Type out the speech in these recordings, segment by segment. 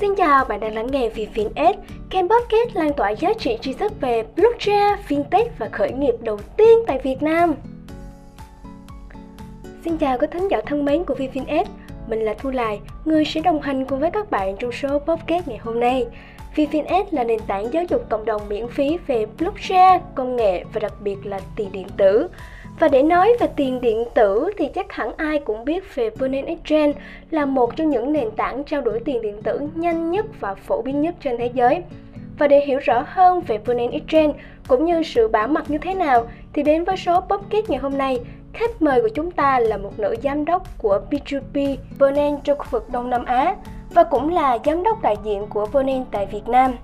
Xin chào, bạn đang lắng nghe VFinS, kênh podcast lan tỏa giá trị tri thức về blockchain, fintech và khởi nghiệp đầu tiên tại Việt Nam. Xin chào các thính giả thân mến của VFinS, mình là Thu Lài, người sẽ đồng hành cùng với các bạn trong số podcast ngày hôm nay. VFinS là nền tảng giáo dục cộng đồng miễn phí về blockchain, công nghệ và đặc biệt là tiền điện tử. Và để nói về tiền điện tử thì chắc hẳn ai cũng biết về Binance Exchange là một trong những nền tảng trao đổi tiền điện tử nhanh nhất và phổ biến nhất trên thế giới. Và để hiểu rõ hơn về Binance Exchange cũng như sự bảo mật như thế nào thì đến với số podcast ngày hôm nay, khách mời của chúng ta là một nữ giám đốc của P2P Binance trong khu vực Đông Nam Á và cũng là giám đốc đại diện của Binance tại Việt Nam.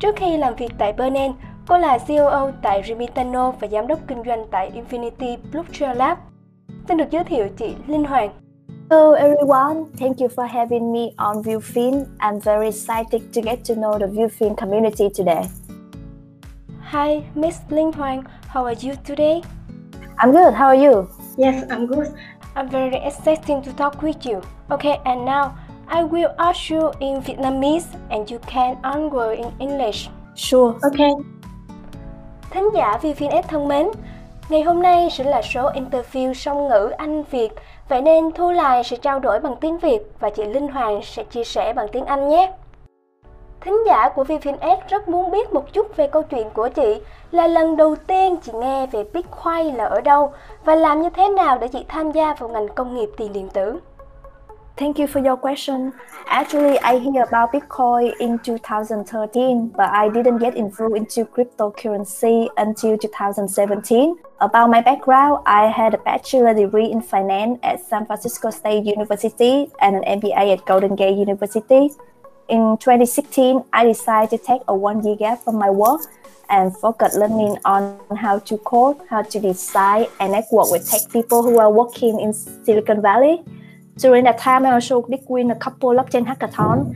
Trước khi làm việc tại Binance, Cô là COO tại Remitano và giám đốc kinh doanh tại Infinity Blockchain Lab. Xin được giới thiệu chị Linh Hoàng. Hello everyone, thank you for having me on Viewfin. I'm very excited to get to know the Viewfin community today. Hi, Miss Linh Hoàng. How are you today? I'm good. How are you? Yes, I'm good. I'm very excited to talk with you. Okay, and now I will ask you in Vietnamese and you can answer in English. Sure. Okay. Thính giả VPNS thân mến, ngày hôm nay sẽ là số interview song ngữ Anh Việt, vậy nên Thu Lài sẽ trao đổi bằng tiếng Việt và chị Linh Hoàng sẽ chia sẻ bằng tiếng Anh nhé. Thính giả của VPNS rất muốn biết một chút về câu chuyện của chị là lần đầu tiên chị nghe về Bitcoin là ở đâu và làm như thế nào để chị tham gia vào ngành công nghiệp tiền điện tử. Thank you for your question. Actually, I hear about Bitcoin in 2013, but I didn't get involved into cryptocurrency until 2017. About my background, I had a bachelor degree in finance at San Francisco State University and an MBA at Golden Gate University. In 2016, I decided to take a one-year gap from my work and focus learning on how to code, how to design, and network with tech people who are working in Silicon Valley. During that time, I also did win a couple blockchain hackathon.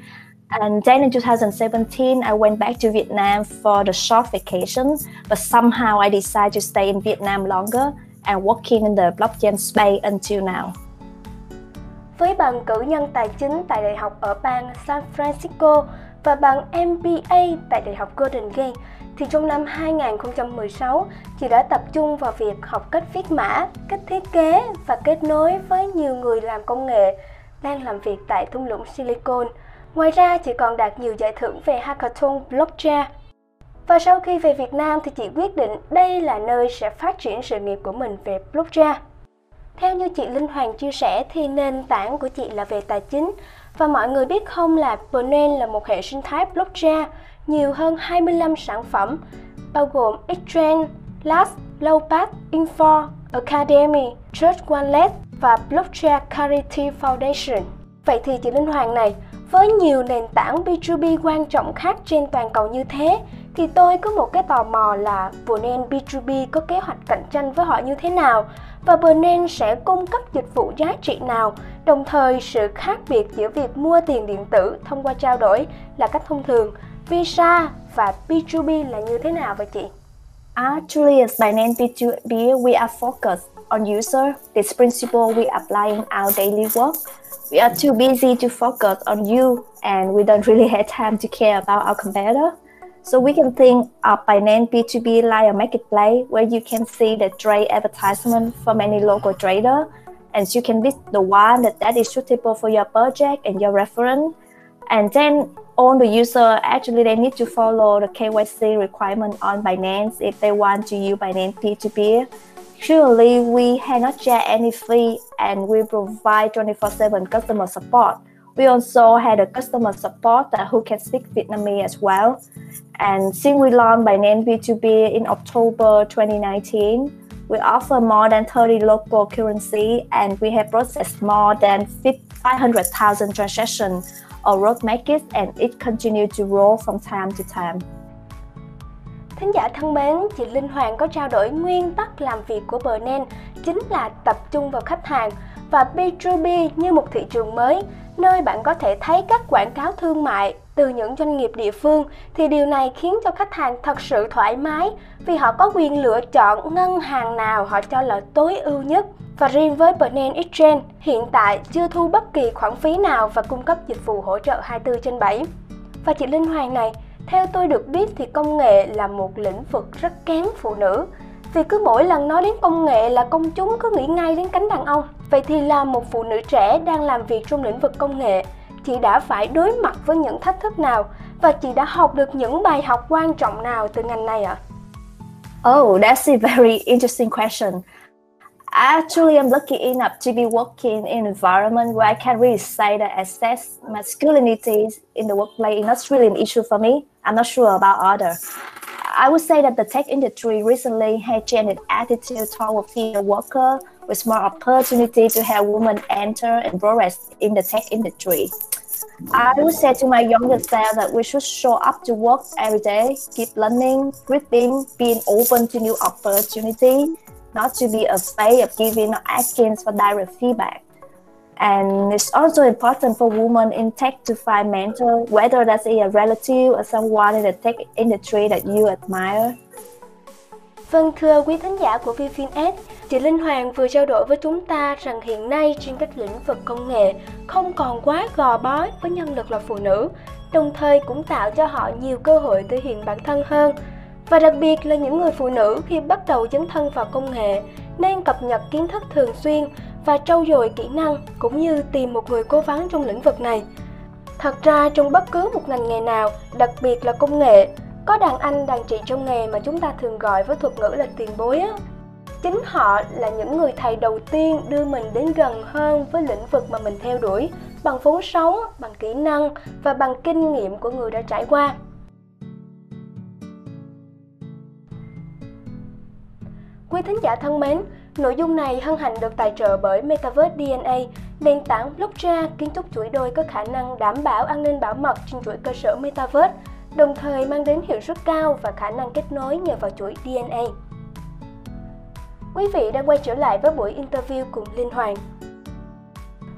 And then in 2017, I went back to Vietnam for the short vacation, but somehow I decided to stay in Vietnam longer and working in the blockchain space until now. Với bằng cử nhân tài chính tại Đại học ở bang San Francisco và bằng MBA tại Đại học Golden Gate, thì trong năm 2016, chị đã tập trung vào việc học cách viết mã, cách thiết kế và kết nối với nhiều người làm công nghệ đang làm việc tại thung lũng Silicon. Ngoài ra, chị còn đạt nhiều giải thưởng về Hackathon Blockchain. Và sau khi về Việt Nam thì chị quyết định đây là nơi sẽ phát triển sự nghiệp của mình về blockchain. Theo như chị Linh Hoàng chia sẻ thì nền tảng của chị là về tài chính và mọi người biết không là Binance là một hệ sinh thái blockchain nhiều hơn 25 sản phẩm bao gồm Exchange, Last, Lowpath, Info, Academy, Trust Wallet và Blockchain Charity Foundation. Vậy thì chị Linh Hoàng này, với nhiều nền tảng B2B quan trọng khác trên toàn cầu như thế, thì tôi có một cái tò mò là Binance B2B có kế hoạch cạnh tranh với họ như thế nào và Binance sẽ cung cấp dịch vụ giá trị nào, đồng thời sự khác biệt giữa việc mua tiền điện tử thông qua trao đổi là cách thông thường Visa và B2B là như thế nào vậy chị? Actually, as Binance B2B, we are focused on user. This principle we apply in our daily work. We are too busy to focus on you, and we don't really have time to care about our competitor. So we can think of Binance B2B like a marketplace where you can see the trade advertisement from any local trader, and you can pick the one that, that is suitable for your project and your reference. And then all the user actually they need to follow the KYC requirement on Binance if they want to use Binance P2P. Surely we have not charge any fee and we provide 24/7 customer support. We also had a customer support that who can speak Vietnamese as well. And since we launched Binance B2B in October 2019, we offer more than 30 local currency and we have processed more than 500,000 transactions or road market and it continued to grow from time to time. Thính giả thân mến, chị Linh Hoàng có trao đổi nguyên tắc làm việc của Bnen chính là tập trung vào khách hàng và B2B như một thị trường mới, nơi bạn có thể thấy các quảng cáo thương mại từ những doanh nghiệp địa phương thì điều này khiến cho khách hàng thật sự thoải mái vì họ có quyền lựa chọn ngân hàng nào họ cho là tối ưu nhất và riêng với Binance Exchange, hiện tại chưa thu bất kỳ khoản phí nào và cung cấp dịch vụ hỗ trợ 24 trên 7. Và chị Linh Hoàng này, theo tôi được biết thì công nghệ là một lĩnh vực rất kén phụ nữ. Vì cứ mỗi lần nói đến công nghệ là công chúng cứ nghĩ ngay đến cánh đàn ông. Vậy thì là một phụ nữ trẻ đang làm việc trong lĩnh vực công nghệ, chị đã phải đối mặt với những thách thức nào và chị đã học được những bài học quan trọng nào từ ngành này ạ? Oh, that's a very interesting question. Actually, I'm lucky enough to be working in an environment where I can really say that access masculinity in the workplace is not really an issue for me. I'm not sure about other. I would say that the tech industry recently has changed attitude toward female worker with more opportunity to have women enter and progress in the tech industry. I would say to my younger self that we should show up to work every day, keep learning, reading, being open to new opportunity, not to be afraid of giving or asking for direct feedback. And it's also important for women in tech to find mentor, whether that's a relative or someone in the tech industry that you admire. Vâng thưa quý thính giả của Vivin chị Linh Hoàng vừa trao đổi với chúng ta rằng hiện nay trên các lĩnh vực công nghệ không còn quá gò bó với nhân lực là phụ nữ, đồng thời cũng tạo cho họ nhiều cơ hội thể hiện bản thân hơn. Và đặc biệt là những người phụ nữ khi bắt đầu dấn thân vào công nghệ nên cập nhật kiến thức thường xuyên và trau dồi kỹ năng cũng như tìm một người cố vấn trong lĩnh vực này. Thật ra trong bất cứ một ngành nghề nào, đặc biệt là công nghệ, có đàn anh đàn chị trong nghề mà chúng ta thường gọi với thuật ngữ là tiền bối á. Chính họ là những người thầy đầu tiên đưa mình đến gần hơn với lĩnh vực mà mình theo đuổi bằng vốn sống, bằng kỹ năng và bằng kinh nghiệm của người đã trải qua. Quý thính giả thân mến, nội dung này hân hạnh được tài trợ bởi Metaverse DNA, nền tảng blockchain kiến trúc chuỗi đôi có khả năng đảm bảo an ninh bảo mật trên chuỗi cơ sở Metaverse, đồng thời mang đến hiệu suất cao và khả năng kết nối nhờ vào chuỗi DNA. Quý vị đang quay trở lại với buổi interview cùng Linh Hoàng.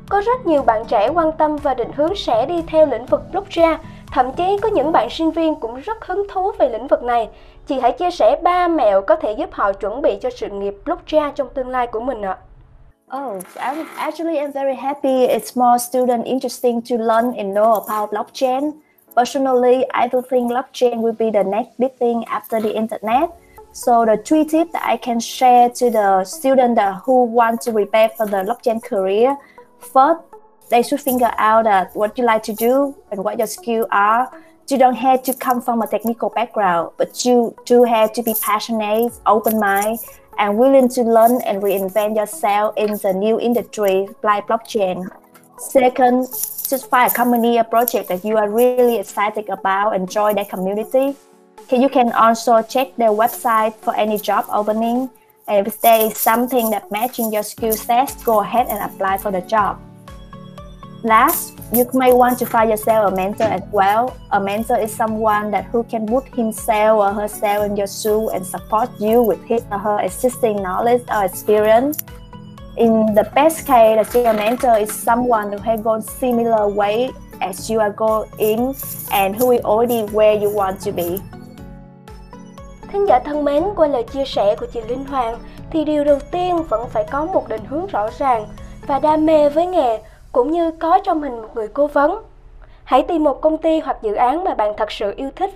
Có rất nhiều bạn trẻ quan tâm và định hướng sẽ đi theo lĩnh vực blockchain, thậm chí có những bạn sinh viên cũng rất hứng thú về lĩnh vực này. Chị hãy chia sẻ ba mẹo có thể giúp họ chuẩn bị cho sự nghiệp blockchain trong tương lai của mình ạ. Oh, I'm, actually, I'm very happy. It's more student interesting to learn and know about blockchain. Personally, I do think blockchain will be the next big thing after the internet. So the three tips that I can share to the student that who want to prepare for the blockchain career. First, they should figure out that what you like to do and what your skills are. You don't have to come from a technical background, but you do have to be passionate, open mind, and willing to learn and reinvent yourself in the new industry like blockchain. Second, just find a company, a project that you are really excited about, enjoy that community. You can also check their website for any job opening. And if there is something that matching your skill set, go ahead and apply for the job. Last, you may want to find yourself a mentor as well. A mentor is someone that who can put himself or herself in your shoe and support you with his or her existing knowledge or experience. In the best case, a mentor is someone who has gone similar way as you are going and who is already where you want to be. Thính giả thân mến, qua lời chia sẻ của chị Linh Hoàng thì điều đầu tiên vẫn phải có một định hướng rõ ràng và đam mê với nghề cũng như có trong mình một người cố vấn. Hãy tìm một công ty hoặc dự án mà bạn thật sự yêu thích.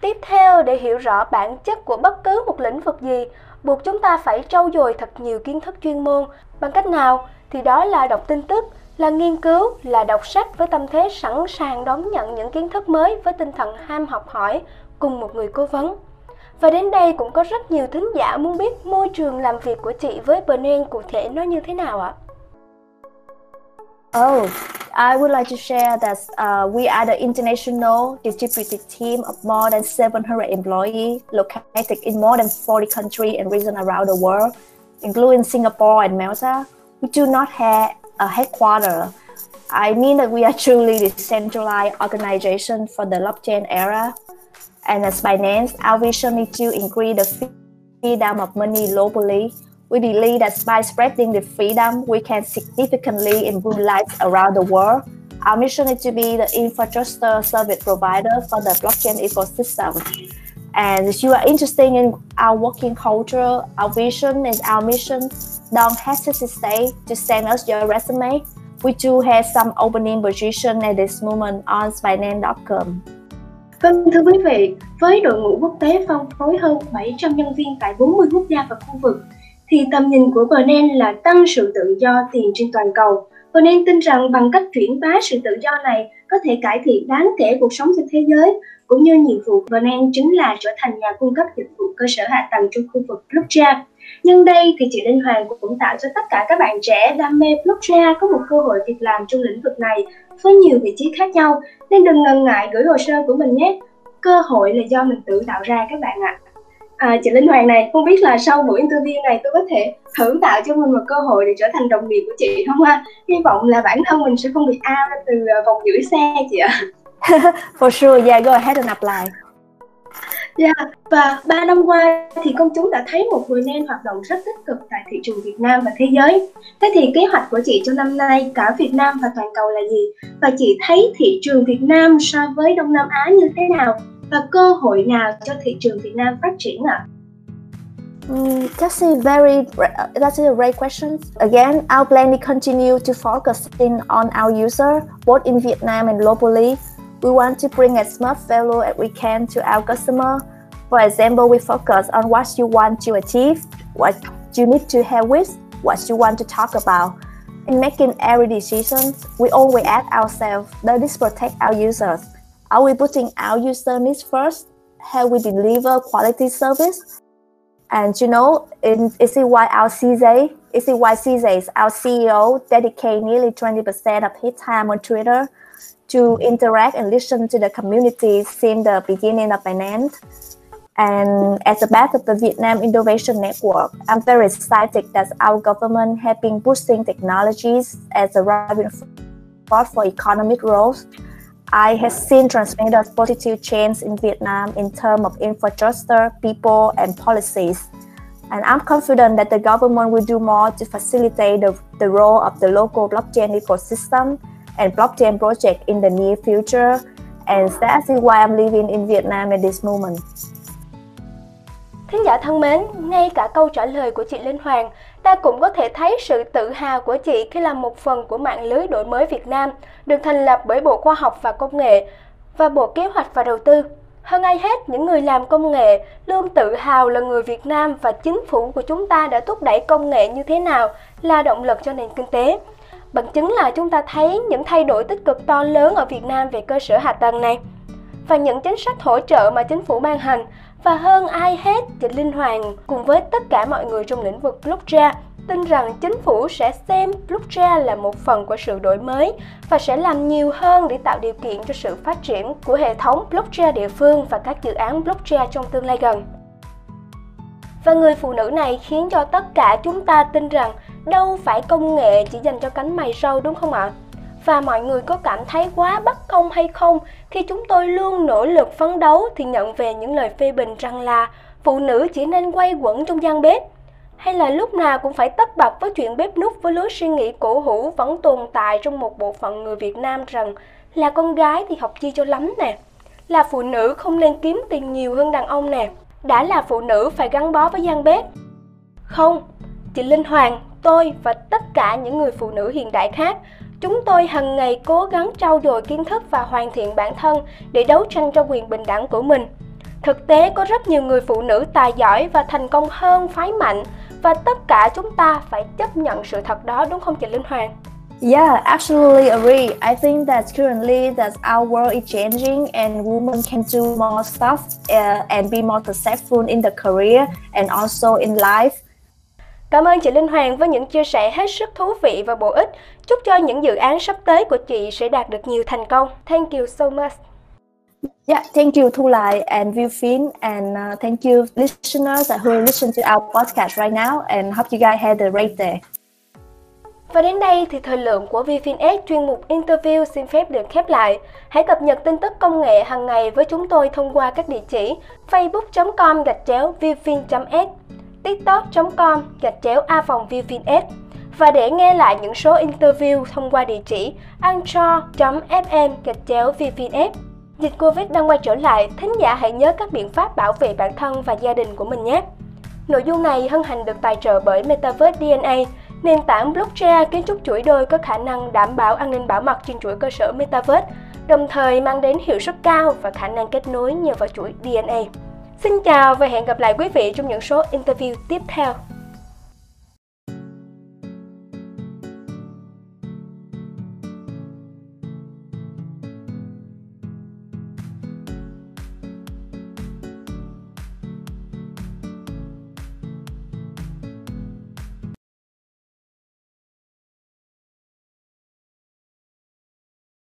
Tiếp theo, để hiểu rõ bản chất của bất cứ một lĩnh vực gì, buộc chúng ta phải trau dồi thật nhiều kiến thức chuyên môn. Bằng cách nào? Thì đó là đọc tin tức, là nghiên cứu, là đọc sách với tâm thế sẵn sàng đón nhận những kiến thức mới với tinh thần ham học hỏi cùng một người cố vấn. Và đến đây cũng có rất nhiều thính giả muốn biết môi trường làm việc của chị với Berlin cụ thể nó như thế nào ạ? Oh, I would like to share that uh, we are the international distributed team of more than 700 employees located in more than 40 countries and regions around the world, including Singapore and Malta. We do not have a headquarters. I mean that we are truly decentralized organization for the blockchain era and as Binance, our vision is to increase the freedom of money globally. We believe that by spreading the freedom, we can significantly improve lives around the world. Our mission is to be the infrastructure service provider for the blockchain ecosystem. And if you are interested in our working culture, our vision, and our mission, don't hesitate to send us your resume. We do have some opening position at this moment on Binance.com. Vâng thưa quý vị, với đội ngũ quốc tế phong phối hơn 700 nhân viên tại 40 quốc gia và khu vực, thì tầm nhìn của Binance là tăng sự tự do tiền trên toàn cầu. Binance tin rằng bằng cách chuyển bá sự tự do này có thể cải thiện đáng kể cuộc sống trên thế giới, cũng như nhiệm vụ của Binance chính là trở thành nhà cung cấp dịch vụ cơ sở hạ tầng trong khu vực blockchain. Nhưng đây thì chị Linh Hoàng cũng tạo cho tất cả các bạn trẻ đam mê blockchain có một cơ hội việc làm trong lĩnh vực này với nhiều vị trí khác nhau nên đừng ngần ngại gửi hồ sơ của mình nhé. Cơ hội là do mình tự tạo ra các bạn ạ. À. À, chị Linh Hoàng này, không biết là sau buổi interview này tôi có thể thử tạo cho mình một cơ hội để trở thành đồng nghiệp của chị không ha? Hy vọng là bản thân mình sẽ không bị out từ à, vòng giữ xe chị ạ. For sure, yeah, go ahead and apply. Yeah, dạ, và 3 năm qua thì công chúng đã thấy một người nên hoạt động rất tích cực tại thị trường Việt Nam và thế giới. Thế thì kế hoạch của chị trong năm nay cả Việt Nam và toàn cầu là gì? Và chị thấy thị trường Việt Nam so với Đông Nam Á như thế nào? Và cơ hội nào cho thị trường Việt Nam phát triển ạ? À? Mm, that's a very that's a great question. Again, our plan is continue to focusing on our user both in Vietnam and globally We want to bring as much value as we can to our customer. For example, we focus on what you want to achieve, what you need to have with, what you want to talk about. In making every decision, we always ask ourselves, does this protect our users? Are we putting our user needs first? Have we deliver quality service? And you know, in, is it why our CJ, is it why CJ, our CEO, dedicate nearly 20% of his time on Twitter to interact and listen to the community since the beginning of Binance. And as a part of the Vietnam Innovation Network, I'm very excited that our government has been boosting technologies as a driving force for economic growth. I have seen tremendous positive change in Vietnam in terms of infrastructure, people, and policies. And I'm confident that the government will do more to facilitate the, the role of the local blockchain ecosystem and blockchain project in the near future. And that's why I'm living in Vietnam at this moment. Thính giả thân mến, ngay cả câu trả lời của chị Linh Hoàng, ta cũng có thể thấy sự tự hào của chị khi là một phần của mạng lưới đổi mới Việt Nam, được thành lập bởi Bộ Khoa học và Công nghệ và Bộ Kế hoạch và Đầu tư. Hơn ai hết, những người làm công nghệ luôn tự hào là người Việt Nam và chính phủ của chúng ta đã thúc đẩy công nghệ như thế nào là động lực cho nền kinh tế. Bằng chứng là chúng ta thấy những thay đổi tích cực to lớn ở Việt Nam về cơ sở hạ tầng này và những chính sách hỗ trợ mà chính phủ ban hành và hơn ai hết, Trịnh Linh Hoàng cùng với tất cả mọi người trong lĩnh vực blockchain tin rằng chính phủ sẽ xem blockchain là một phần của sự đổi mới và sẽ làm nhiều hơn để tạo điều kiện cho sự phát triển của hệ thống blockchain địa phương và các dự án blockchain trong tương lai gần. Và người phụ nữ này khiến cho tất cả chúng ta tin rằng đâu phải công nghệ chỉ dành cho cánh mày râu, đúng không ạ? Và mọi người có cảm thấy quá bất công hay không? Khi chúng tôi luôn nỗ lực phấn đấu thì nhận về những lời phê bình rằng là phụ nữ chỉ nên quay quẩn trong gian bếp. Hay là lúc nào cũng phải tất bật với chuyện bếp nút với lối suy nghĩ cổ hủ vẫn tồn tại trong một bộ phận người Việt Nam rằng là con gái thì học chi cho lắm nè. Là phụ nữ không nên kiếm tiền nhiều hơn đàn ông nè. Đã là phụ nữ phải gắn bó với gian bếp. Không, chị Linh Hoàng, tôi và tất cả những người phụ nữ hiện đại khác chúng tôi hằng ngày cố gắng trau dồi kiến thức và hoàn thiện bản thân để đấu tranh cho quyền bình đẳng của mình thực tế có rất nhiều người phụ nữ tài giỏi và thành công hơn phái mạnh và tất cả chúng ta phải chấp nhận sự thật đó đúng không chị Linh Hoàng? Yeah, absolutely agree. I think that currently that our world is changing and women can do more stuff uh, and be more successful in the career and also in life. Cảm ơn chị Linh Hoàng với những chia sẻ hết sức thú vị và bổ ích. Chúc cho những dự án sắp tới của chị sẽ đạt được nhiều thành công. Thank you so much. Yeah, thank you Thu Lai and Viewfin and uh, thank you listeners who listen to our podcast right now and hope you guys had a great day. Và đến đây thì thời lượng của VFinX chuyên mục interview xin phép được khép lại. Hãy cập nhật tin tức công nghệ hàng ngày với chúng tôi thông qua các địa chỉ facebook.com gạch chéo vfin.s tiktok.com gạch chéo a vòng views và để nghe lại những số interview thông qua địa chỉ anchor.fm gạch chéo vvs. Dịch Covid đang quay trở lại, thính giả hãy nhớ các biện pháp bảo vệ bản thân và gia đình của mình nhé. Nội dung này hân hạnh được tài trợ bởi Metaverse DNA, nền tảng blockchain kiến trúc chuỗi đôi có khả năng đảm bảo an ninh bảo mật trên chuỗi cơ sở Metaverse, đồng thời mang đến hiệu suất cao và khả năng kết nối nhờ vào chuỗi DNA. Xin chào và hẹn gặp lại quý vị trong những số interview tiếp theo.